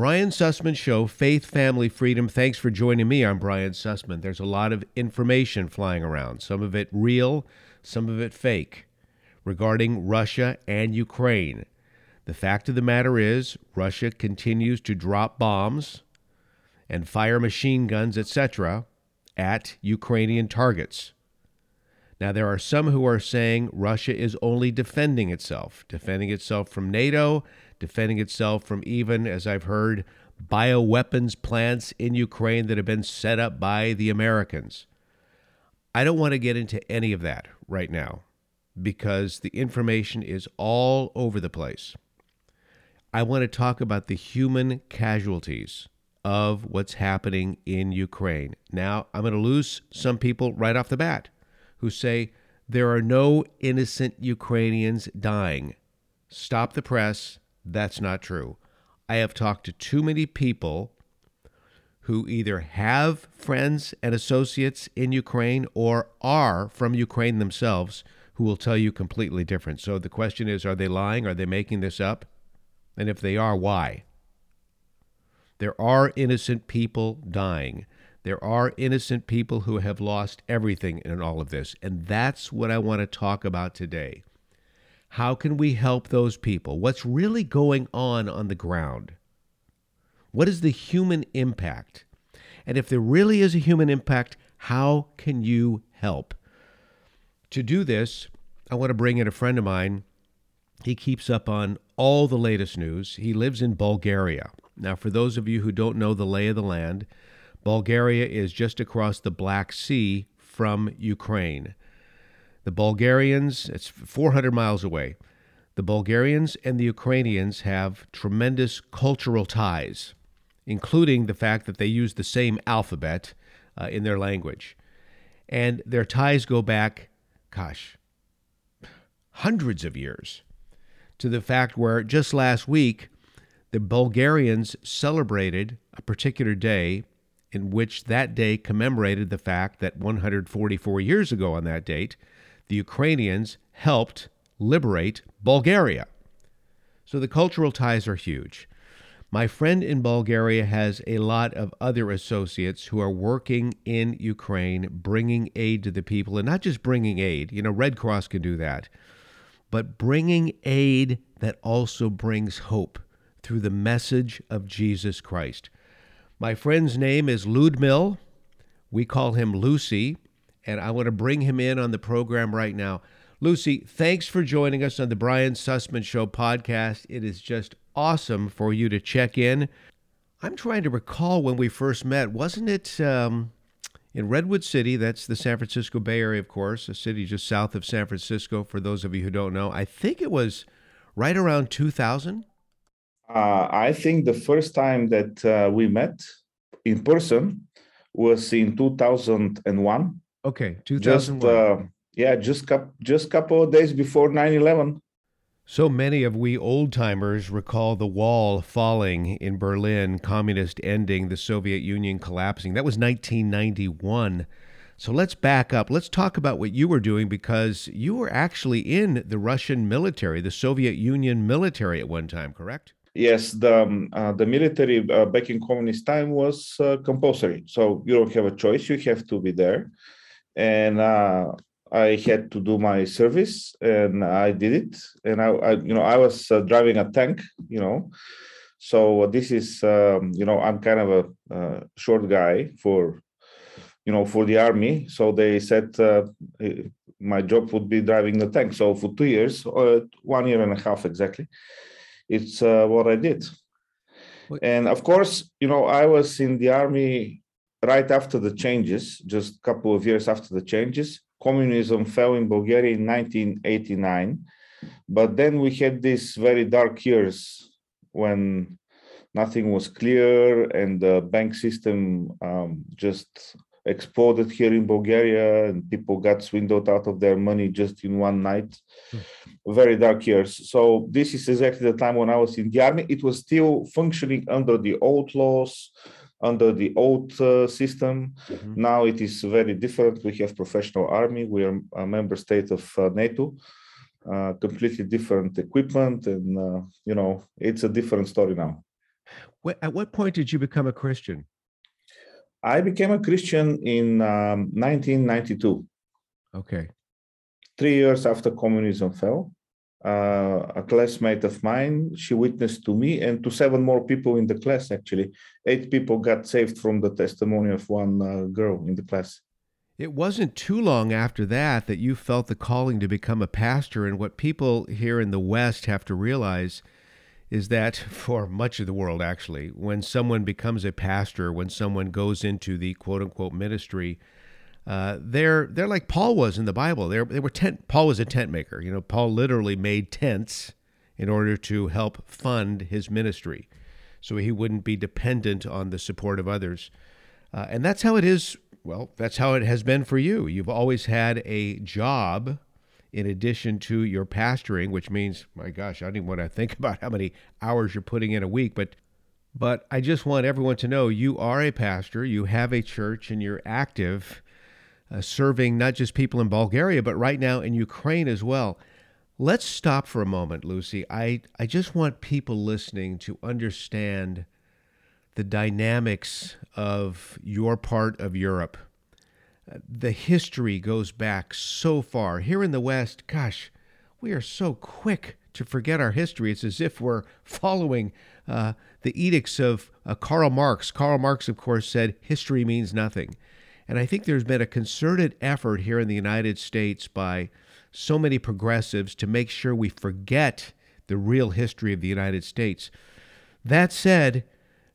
Brian Sussman Show, Faith, Family, Freedom. Thanks for joining me. I'm Brian Sussman. There's a lot of information flying around, some of it real, some of it fake, regarding Russia and Ukraine. The fact of the matter is, Russia continues to drop bombs and fire machine guns, etc., at Ukrainian targets. Now, there are some who are saying Russia is only defending itself, defending itself from NATO, defending itself from even, as I've heard, bioweapons plants in Ukraine that have been set up by the Americans. I don't want to get into any of that right now because the information is all over the place. I want to talk about the human casualties of what's happening in Ukraine. Now, I'm going to lose some people right off the bat who say there are no innocent Ukrainians dying. Stop the press. That's not true. I have talked to too many people who either have friends and associates in Ukraine or are from Ukraine themselves who will tell you completely different. So the question is are they lying? Are they making this up? And if they are, why? There are innocent people dying. There are innocent people who have lost everything in all of this. And that's what I want to talk about today. How can we help those people? What's really going on on the ground? What is the human impact? And if there really is a human impact, how can you help? To do this, I want to bring in a friend of mine. He keeps up on all the latest news. He lives in Bulgaria. Now, for those of you who don't know the lay of the land, Bulgaria is just across the Black Sea from Ukraine. The Bulgarians, it's 400 miles away. The Bulgarians and the Ukrainians have tremendous cultural ties, including the fact that they use the same alphabet uh, in their language. And their ties go back, gosh, hundreds of years to the fact where just last week, the Bulgarians celebrated a particular day in which that day commemorated the fact that 144 years ago on that date, the Ukrainians helped liberate Bulgaria. So the cultural ties are huge. My friend in Bulgaria has a lot of other associates who are working in Ukraine, bringing aid to the people, and not just bringing aid. You know, Red Cross can do that, but bringing aid that also brings hope through the message of Jesus Christ. My friend's name is Ludmil. We call him Lucy, and I want to bring him in on the program right now. Lucy, thanks for joining us on the Brian Sussman Show podcast. It is just awesome for you to check in. I'm trying to recall when we first met. Wasn't it um, in Redwood City? That's the San Francisco Bay Area, of course, a city just south of San Francisco, for those of you who don't know. I think it was right around 2000. Uh, I think the first time that uh, we met in person was in 2001. Okay, 2001. Just uh, yeah, just couple just couple of days before 9/11. So many of we old timers recall the wall falling in Berlin, communist ending, the Soviet Union collapsing. That was 1991. So let's back up. Let's talk about what you were doing because you were actually in the Russian military, the Soviet Union military at one time, correct? Yes, the um, uh, the military uh, back in communist time was uh, compulsory, so you don't have a choice. You have to be there, and uh, I had to do my service, and I did it. And I, I you know, I was uh, driving a tank, you know, so this is, um, you know, I'm kind of a uh, short guy for, you know, for the army. So they said my job would be driving the tank. So for two years, one year and a half exactly it's uh, what I did. And of course, you know, I was in the army right after the changes, just a couple of years after the changes. Communism fell in Bulgaria in 1989. But then we had these very dark years when nothing was clear and the bank system um, just exploded here in Bulgaria and people got swindled out of their money just in one night. Hmm. Very dark years. So this is exactly the time when I was in the army. It was still functioning under the old laws, under the old uh, system. Mm-hmm. Now it is very different. We have professional army. We are a member state of uh, NATO. Uh, completely different equipment, and uh, you know it's a different story now. at what point did you become a Christian? I became a Christian in um, 1992. Okay. Three years after communism fell, uh, a classmate of mine, she witnessed to me and to seven more people in the class, actually. Eight people got saved from the testimony of one uh, girl in the class. It wasn't too long after that that you felt the calling to become a pastor. And what people here in the West have to realize is that for much of the world, actually, when someone becomes a pastor, when someone goes into the quote unquote ministry, uh, they're they're like Paul was in the Bible. They're, they were tent. Paul was a tent maker. You know, Paul literally made tents in order to help fund his ministry, so he wouldn't be dependent on the support of others. Uh, and that's how it is. Well, that's how it has been for you. You've always had a job in addition to your pastoring, which means, my gosh, I don't even want to think about how many hours you're putting in a week, but but I just want everyone to know you are a pastor, you have a church, and you're active, uh, serving not just people in Bulgaria, but right now in Ukraine as well. Let's stop for a moment, Lucy. I, I just want people listening to understand the dynamics of your part of Europe the history goes back so far. Here in the West, gosh, we are so quick to forget our history. It's as if we're following uh, the edicts of uh, Karl Marx. Karl Marx, of course, said history means nothing. And I think there's been a concerted effort here in the United States by so many progressives to make sure we forget the real history of the United States. That said,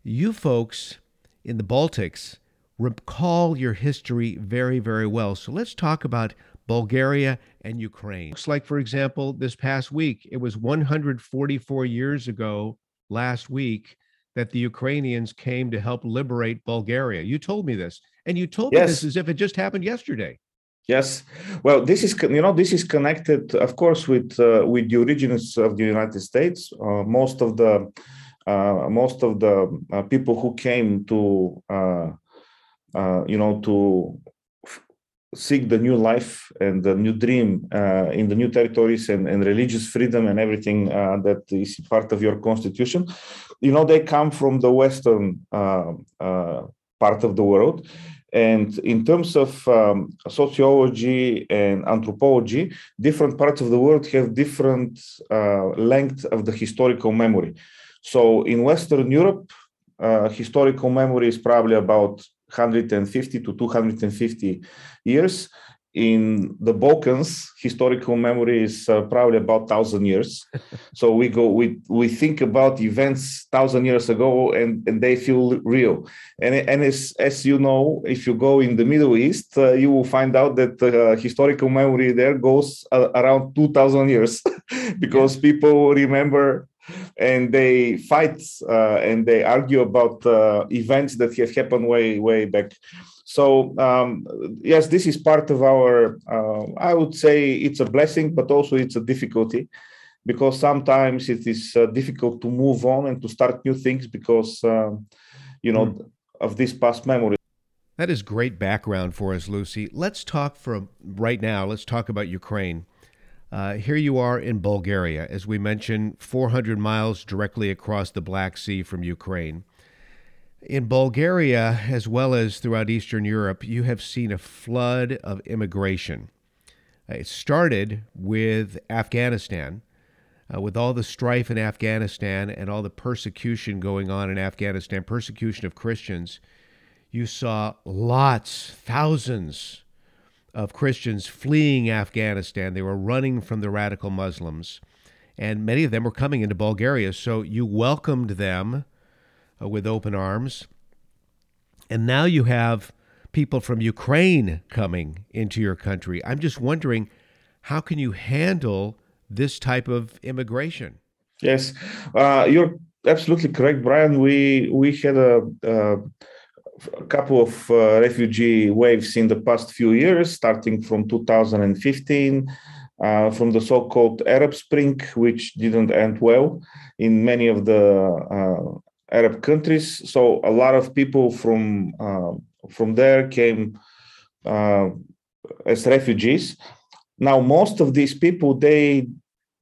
you folks in the Baltics, recall your history very, very well. So let's talk about Bulgaria and Ukraine. Looks like, for example, this past week, it was 144 years ago last week that the Ukrainians came to help liberate Bulgaria. You told me this, and you told yes. me this as if it just happened yesterday. Yes, well, this is you know this is connected, of course, with uh, with the origins of the United States. Uh, most of the uh, most of the uh, people who came to uh, uh, you know, to seek the new life and the new dream uh, in the new territories and, and religious freedom and everything uh, that is part of your constitution you know they come from the western uh, uh part of the world and in terms of um, sociology and anthropology different parts of the world have different uh, length of the historical memory so in western europe historical memory is probably about 150 to 250 years. In the Balkans, historical memory is uh, probably about thousand years. so we go, we we think about events thousand years ago, and, and they feel real. And and as as you know, if you go in the Middle East, uh, you will find out that uh, historical memory there goes uh, around two thousand years, because people remember and they fight uh, and they argue about uh, events that have happened way way back. So um, yes this is part of our uh, i would say it's a blessing but also it's a difficulty because sometimes it is uh, difficult to move on and to start new things because um, you know mm. of this past memory. That is great background for us lucy. Let's talk for right now let's talk about ukraine uh, here you are in Bulgaria, as we mentioned, 400 miles directly across the Black Sea from Ukraine. In Bulgaria, as well as throughout Eastern Europe, you have seen a flood of immigration. It started with Afghanistan, uh, with all the strife in Afghanistan and all the persecution going on in Afghanistan, persecution of Christians. You saw lots, thousands of Christians fleeing Afghanistan. They were running from the radical Muslims, and many of them were coming into Bulgaria. So you welcomed them uh, with open arms. And now you have people from Ukraine coming into your country. I'm just wondering how can you handle this type of immigration? Yes, uh, you're absolutely correct, Brian. We we had a, a a couple of uh, refugee waves in the past few years, starting from 2015, uh, from the so-called Arab Spring, which didn't end well in many of the uh, Arab countries. So a lot of people from uh, from there came uh, as refugees. Now, most of these people they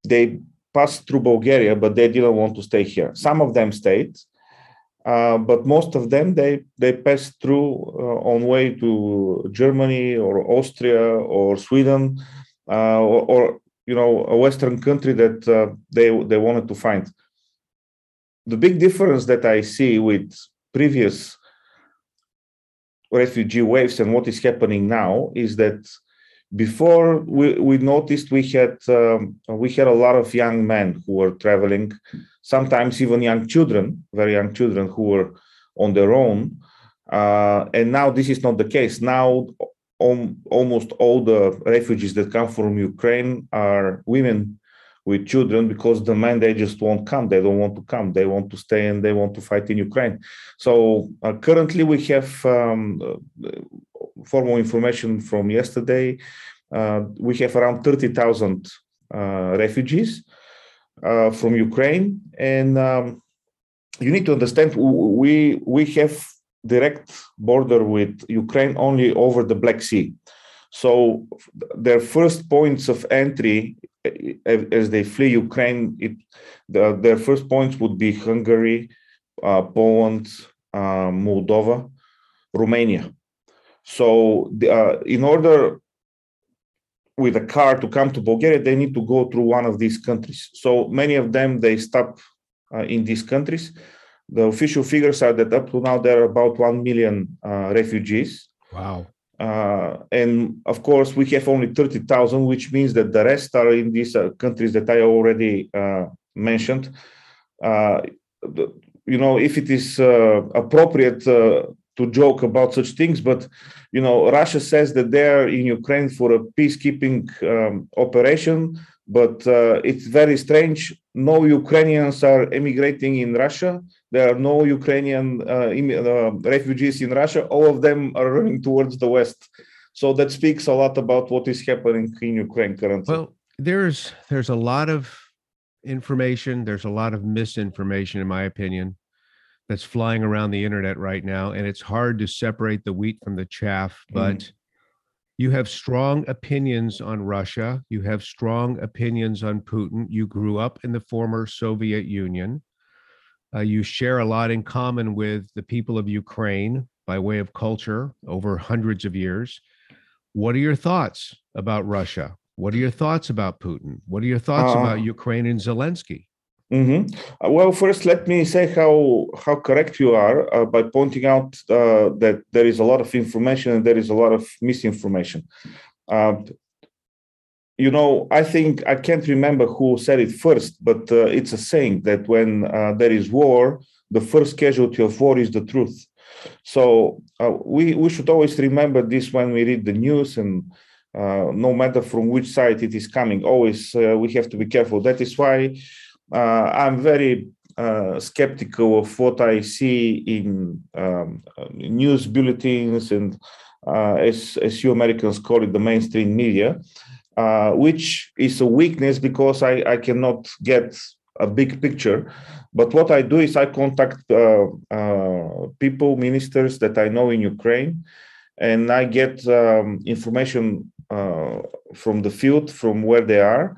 they passed through Bulgaria, but they didn't want to stay here. Some of them stayed uh, but most of them they they pass through uh, on way to Germany or Austria or Sweden uh, or, or, you know a Western country that uh, they they wanted to find. The big difference that I see with previous refugee waves and what is happening now is that before we, we noticed we had um, we had a lot of young men who were traveling sometimes even young children very young children who were on their own. Uh, and now this is not the case. Now om- almost all the refugees that come from ukraine are women with children because the men they just won't come. They don't want to come. They want to stay and they want to fight in ukraine. So uh, currently we have um, formal information from yesterday uh, we have around 30000 uh, refugees uh, from ukraine and um, you need to understand we we have direct border with ukraine only over the black sea so their first points of entry as they flee Ukraine, it, the, their first points would be Hungary, uh, Poland, uh, Moldova, Romania. So, uh, in order with a car to come to Bulgaria, they need to go through one of these countries. So many of them they stop uh, in these countries. The official figures are that up to now there are about one million uh, refugees. Wow. Uh, and of course, we have only 30,000, which means that the rest are in these uh, countries that I already uh, mentioned. Uh, the, you know, if it is uh, appropriate uh, to joke about such things, but you know, Russia says that they are in Ukraine for a peacekeeping um, operation, but it's very strange. No Ukrainians are emigrating in Russia there are no Ukrainian uh, uh, refugees in Russia. All of them are running towards the west. So that speaks a lot about what is happening in Ukraine currently. Well, there's there's a lot of information. There's a lot of misinformation, in my opinion, that's flying around the internet right now, and it's hard to separate the wheat from the chaff. But mm. you have strong opinions on Russia. You have strong opinions on Putin. You grew up in the former Soviet Union. Uh, you share a lot in common with the people of Ukraine by way of culture over hundreds of years. What are your thoughts about Russia? What are your thoughts about Putin? What are your thoughts uh, about Ukraine and Zelensky? Mm-hmm. Uh, well, first, let me say how how correct you are uh, by pointing out uh, that there is a lot of information and there is a lot of misinformation. Uh, you know, I think I can't remember who said it first, but uh, it's a saying that when uh, there is war, the first casualty of war is the truth. So we we should always remember this when we read the news, and no matter from which side it is coming, always we have to be careful. That is why I'm very skeptical of what I see in um, news bulletins and, as as you Americans call it, the mainstream media uh, which is a weakness because I, I cannot get a big picture. But what I do is I contact uh, uh, people, ministers that I know in Ukraine, and I get um, information uh, from the field, from where they are.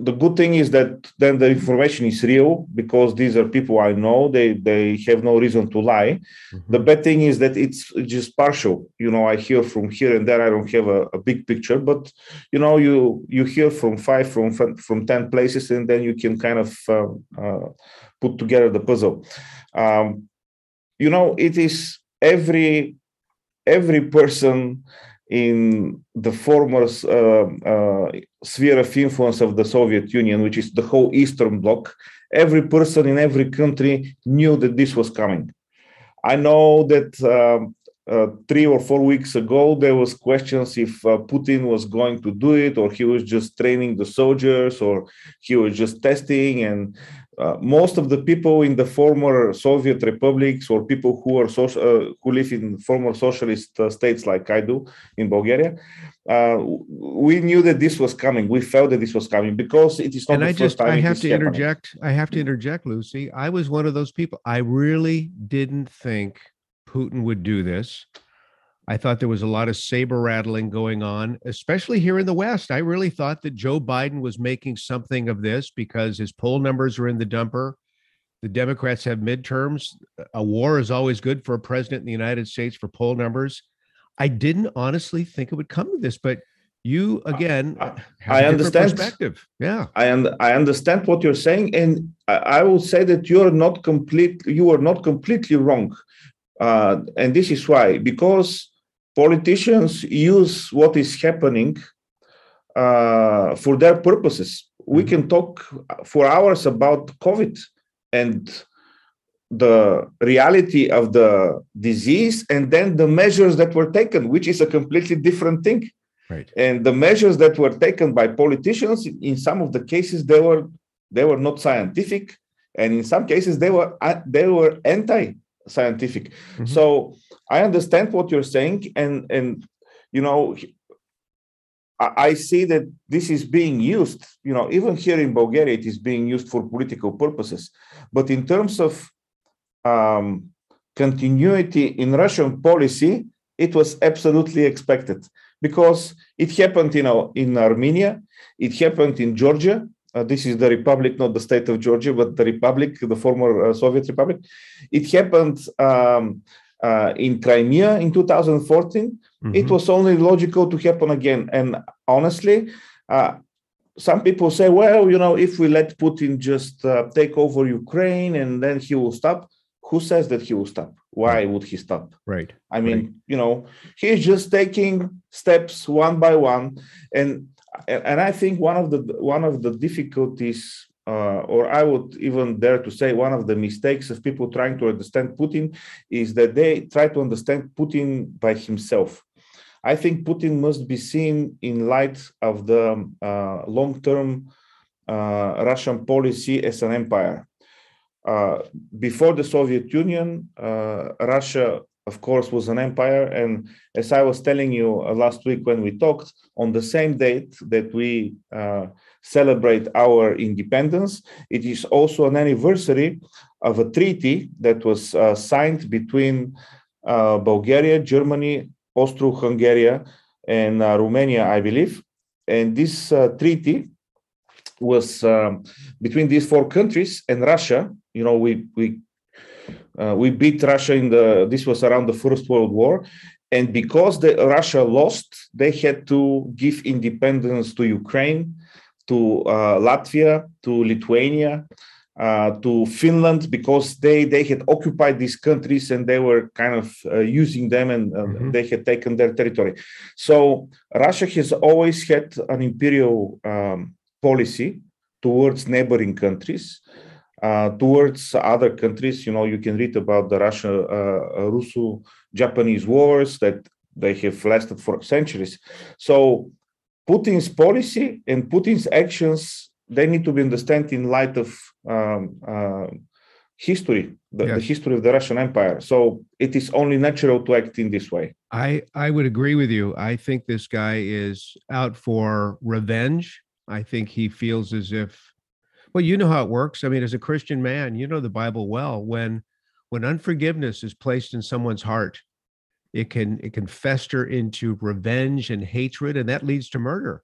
The good thing is that then the information is real because these are people I know. They they have no reason to lie. Mm-hmm. The bad thing is that it's just partial. You know, I hear from here and there. I don't have a, a big picture, but you know, you you hear from five from from ten places, and then you can kind of uh, uh, put together the puzzle. Um, you know, it is every every person in the former uh, uh, sphere of influence of the Soviet Union, which is the whole Eastern Bloc, every person in every country knew that this was coming. I know that um, uh, three or four weeks ago there was questions if uh, Putin was going to do it or he was just training the soldiers or he was just testing and uh, most of the people in the former Soviet republics or people who are social, uh, who live in former socialist uh, states like I do in Bulgaria, uh, we knew that this was coming. We felt that this was coming because it is not. And I just I have to happening. interject. I have to interject, Lucy. I was one of those people. I really didn't think Putin would do this. I thought there was a lot of saber rattling going on, especially here in the West. I really thought that Joe Biden was making something of this because his poll numbers are in the dumper. The Democrats have midterms. A war is always good for a president in the United States for poll numbers. I didn't honestly think it would come to this, but you again I, understand perspective. Yeah, I un- I understand what you're saying, and I, I will say that you're not complete. You are not completely wrong, uh, and this is why because politicians use what is happening uh, for their purposes. We mm-hmm. can talk for hours about COVID and the reality of the disease and then the measures that were taken which is a completely different thing right and the measures that were taken by politicians in some of the cases they were they were not scientific and in some cases they were uh, they were anti scientific mm-hmm. so i understand what you're saying and and you know I see that this is being used, you know, even here in Bulgaria, it is being used for political purposes. But in terms of um, continuity in Russian policy, it was absolutely expected because it happened, you know, in Armenia, it happened in Georgia. Uh, this is the republic, not the state of Georgia, but the republic, the former uh, Soviet republic. It happened um, uh, in Crimea in 2014. Mm-hmm. It was only logical to happen again. And honestly, uh, some people say, well, you know, if we let Putin just uh, take over Ukraine and then he will stop who says that he will stop why would he stop right i mean right. you know he's just taking steps one by one and and i think one of the one of the difficulties uh, or I would even dare to say one of the mistakes of people trying to understand Putin is that they try to understand Putin by himself. I think Putin must be seen in light of the uh, long term uh, Russian policy as an empire. Uh, before the Soviet Union, uh, Russia, of course, was an empire. And as I was telling you uh, last week when we talked, on the same date that we uh, celebrate our independence, it is also an anniversary of a treaty that was uh, signed between Bulgaria, Germany, Austro-Hungary, and Romania, I believe. And this treaty was um, between these four countries and Russia. You know, we we uh, we beat Russia in the. This was around the First World War, and because the Russia lost, they had to give independence to Ukraine, to uh, Latvia, to Lithuania. Uh, to Finland because they they had occupied these countries and they were kind of uh, using them and uh, mm-hmm. they had taken their territory. So Russia has always had an imperial um, policy towards neighboring countries, uh, towards other countries. You know, you can read about the Russia, uh, uh, Russo-Japanese wars that they have lasted for centuries. So Putin's policy and Putin's actions they need to be understood in light of um, uh, history, the, yes. the, history of the Russian Empire. So it is only natural to act in this way. I I would agree with you. I think this guy is out for revenge I think he feels as if, well, you know how it works. I mean, as a Christian man, you know the Bible well. When when unforgiveness is placed in someone's heart, it can it can fester into revenge and hatred, and that leads to murder.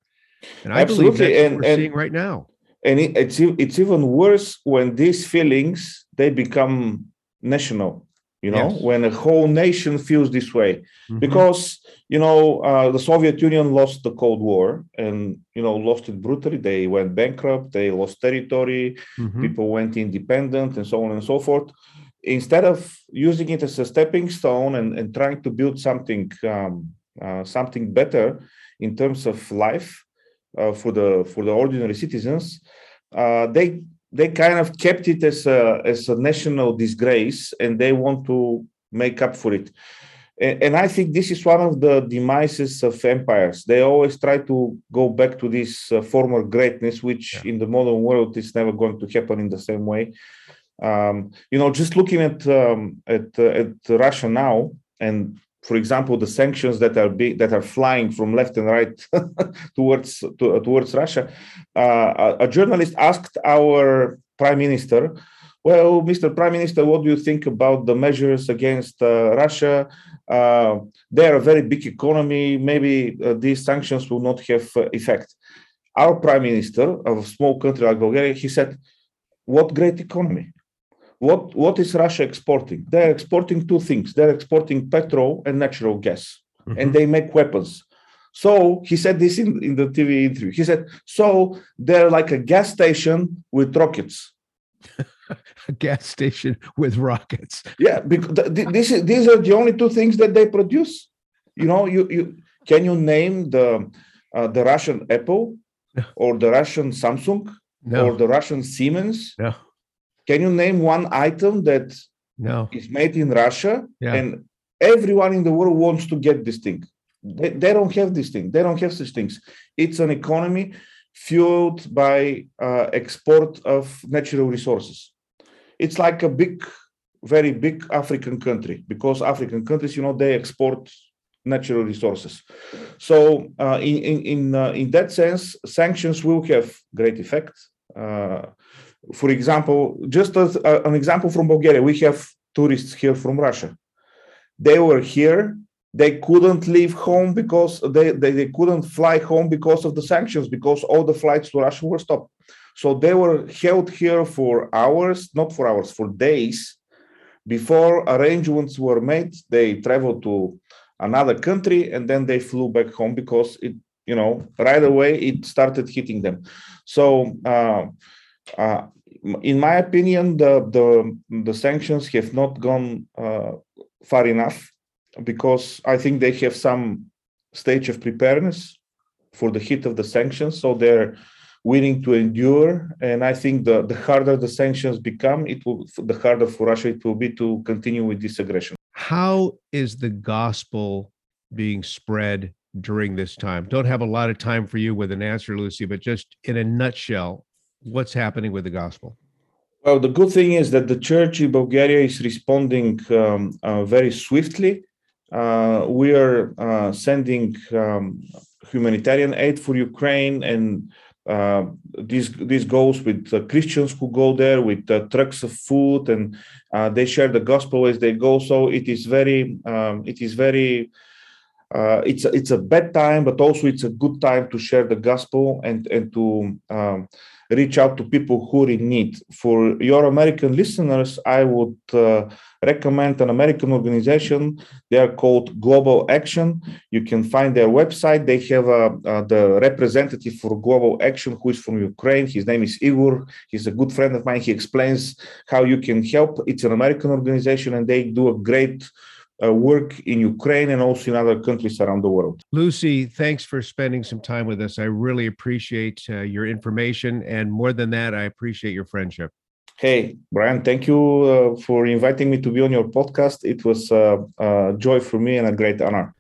And I Absolutely. believe that's and, we're and, seeing right now. And it, it's it's even worse when these feelings they become national you know yes. when a whole nation feels this way mm-hmm. because you know uh, the soviet union lost the cold war and you know lost it brutally they went bankrupt they lost territory mm-hmm. people went independent and so on and so forth instead of using it as a stepping stone and, and trying to build something um, uh, something better in terms of life uh, for the for the ordinary citizens uh, they they kind of kept it as a as a national disgrace, and they want to make up for it. And, and I think this is one of the demises of empires. They always try to go back to this uh, former greatness, which yeah. in the modern world is never going to happen in the same way. Um, you know, just looking at um, at uh, at Russia now, and for example, the sanctions that are be, that are flying from left and right towards to, towards Russia. Uh, a, a, journalist asked our prime minister, "Well, Mr. Prime Minister, what do you think about the measures against uh, Russia? Uh, they are a very big economy. Maybe uh, these sanctions will not have uh, effect." Our prime minister of a small country like Bulgaria, he said, "What great economy? What what is Russia exporting? They're exporting two things. They're exporting petrol and natural gas, mm-hmm. and they make weapons. So he said this in, in the TV interview. He said, so they're like a gas station with rockets. a gas station with rockets. Yeah, because th- this is, these are the only two things that they produce. You know, you you can you name the uh, the Russian Apple or the Russian Samsung no. or the Russian Siemens? No. Can you name one item that no. is made in Russia yeah. and everyone in the world wants to get this thing? They, they don't have this thing. They don't have such things. It's an economy fueled by uh, export of natural resources. It's like a big, very big African country because African countries, you know, they export natural resources. So uh, in in in, uh, in that sense, sanctions will have great effect. Uh, for example, just as an example from Bulgaria, we have tourists here from Russia. They were here. They couldn't leave home because they, they, they couldn't fly home because of the sanctions, because all the flights to Russia were stopped. So they were held here for hours, not for hours, for days. Before arrangements were made, they traveled to another country and then they flew back home because it, you know, right away it started hitting them. So uh, uh, in my opinion, the, the, the sanctions have not gone uh, far enough because I think they have some stage of preparedness for the hit of the sanctions. So they're willing to endure. And I think the, the harder the sanctions become, it will the harder for Russia it will be to continue with this aggression. How is the gospel being spread during this time? Don't have a lot of time for you with an answer, Lucy, but just in a nutshell, what's happening with the gospel? Well, the good thing is that the church in Bulgaria is responding um, uh, very swiftly. Uh, we are uh, sending um, humanitarian aid for Ukraine, and uh, this this goes with Christians who go there with trucks of food, and uh, they share the gospel as they go. So it is very um, it is very uh, it's a, it's a bad time, but also it's a good time to share the gospel and and to um, reach out to people who are in need. For your American listeners, I would uh, recommend an American organization. They are called Global Action. You can find their website. They have uh, uh, the representative for Global Action who is from Ukraine. His name is Igor. He's a good friend of mine. He explains how you can help. It's an American organization and they do a great work in Ukraine and also in other countries around the world. Lucy, thanks for spending some time with us. I really appreciate uh, your information. And more than that, I appreciate your friendship. Hey, Brian, thank you uh, for inviting me to be on your podcast. It was uh, a joy for me and a great honor.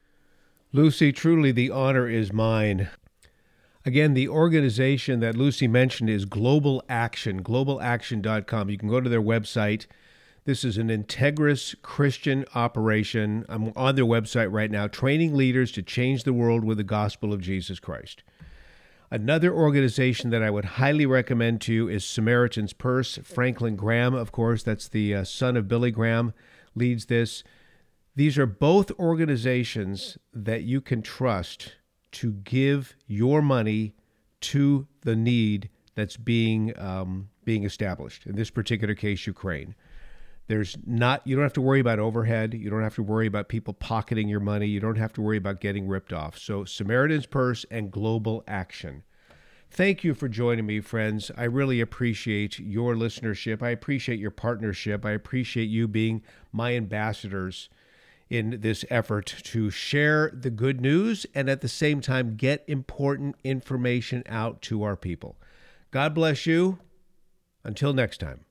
Lucy, truly the honor is mine. Again, the organization that Lucy mentioned is Global Action, globalaction.com. You can go to their website this is an Integris Christian operation. I'm on their website right now, training leaders to change the world with the gospel of Jesus Christ. Another organization that I would highly recommend to you is Samaritan's Purse. Franklin Graham, of course, that's the uh, son of Billy Graham, leads this. These are both organizations that you can trust to give your money to the need that's being um, being established. In this particular case, Ukraine. There's not, you don't have to worry about overhead. You don't have to worry about people pocketing your money. You don't have to worry about getting ripped off. So, Samaritan's Purse and Global Action. Thank you for joining me, friends. I really appreciate your listenership. I appreciate your partnership. I appreciate you being my ambassadors in this effort to share the good news and at the same time get important information out to our people. God bless you. Until next time.